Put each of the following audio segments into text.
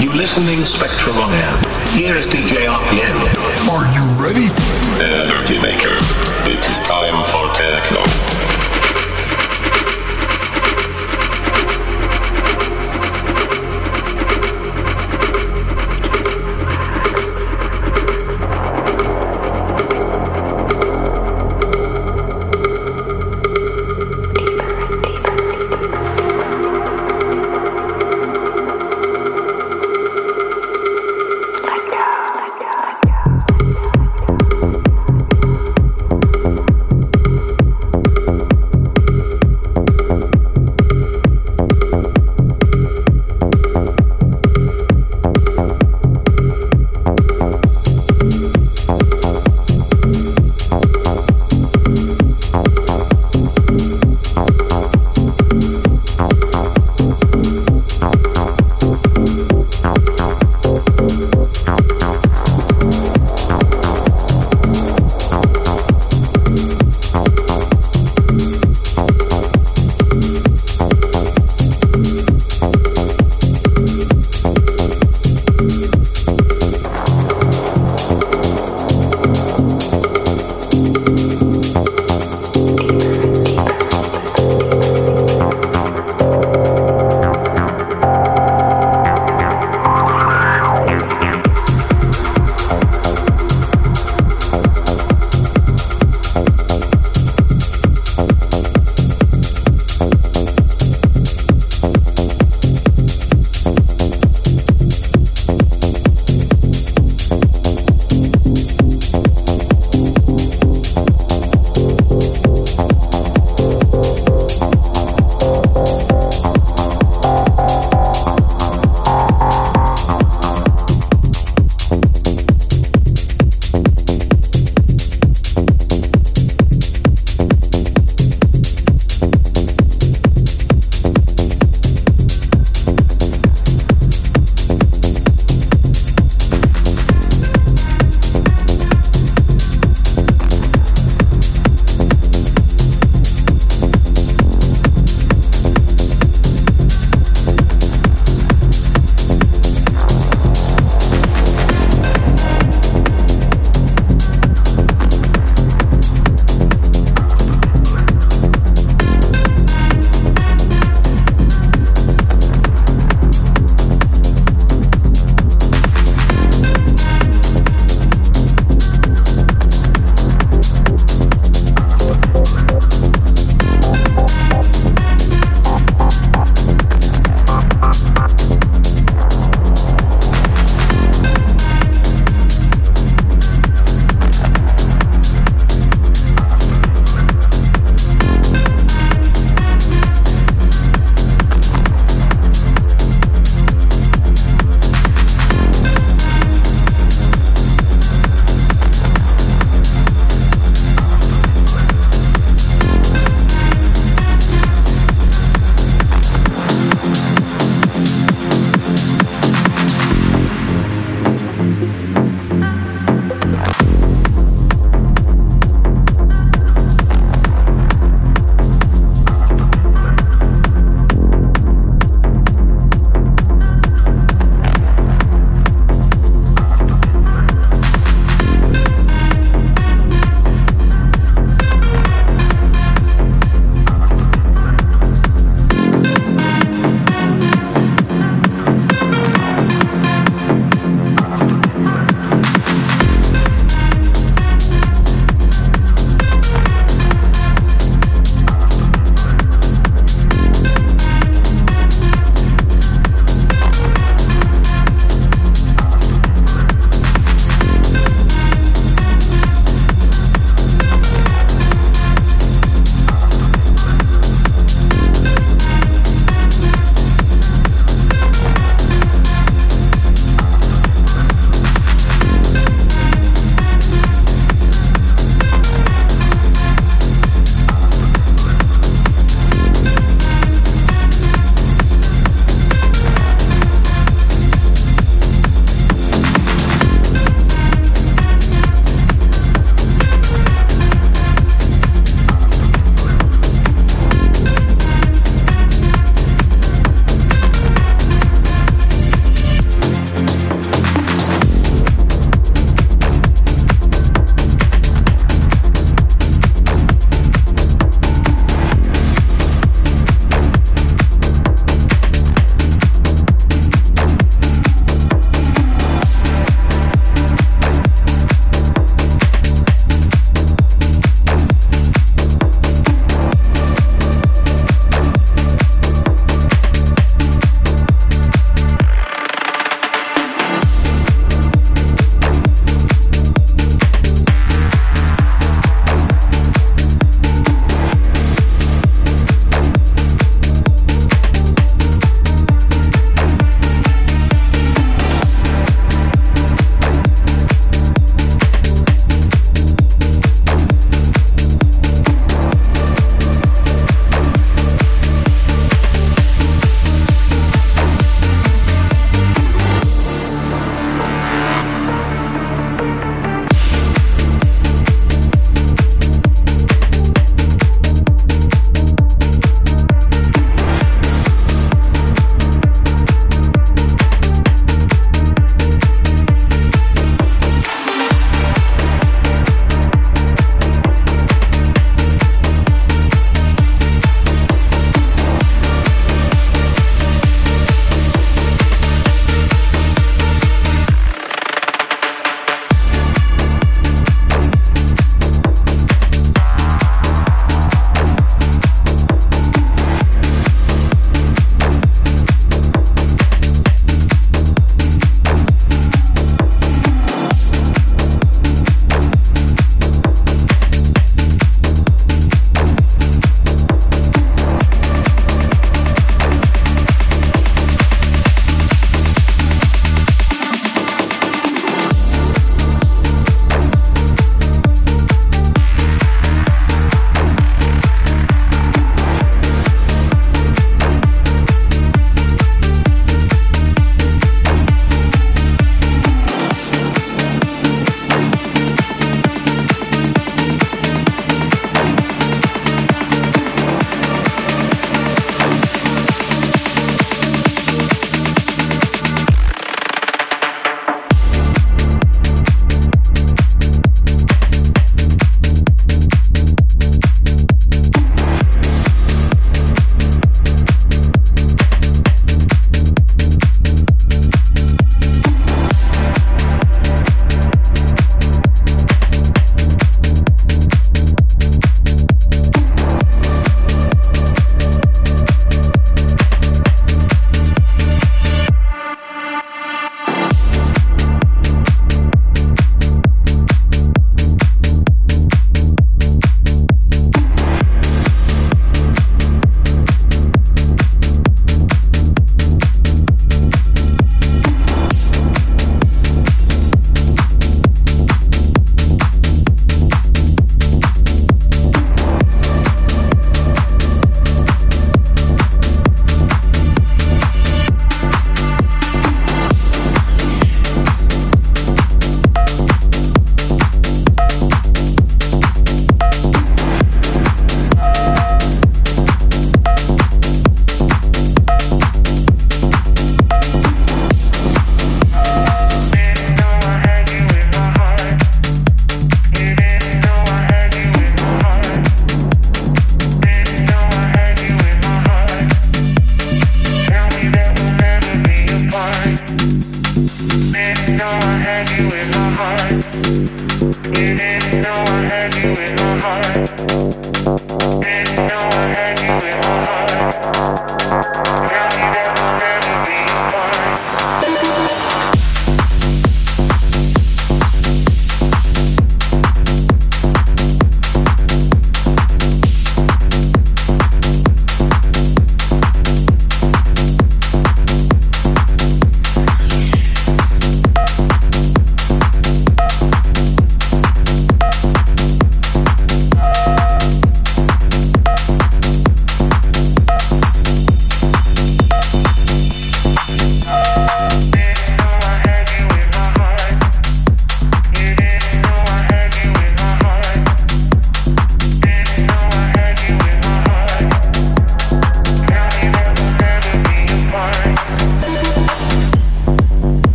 You listening Spectrum on air. Here is DJ RPN. Are you ready? Energymaker. It is time for techno.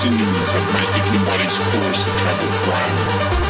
Sinews of my aching body's course, travel blindly.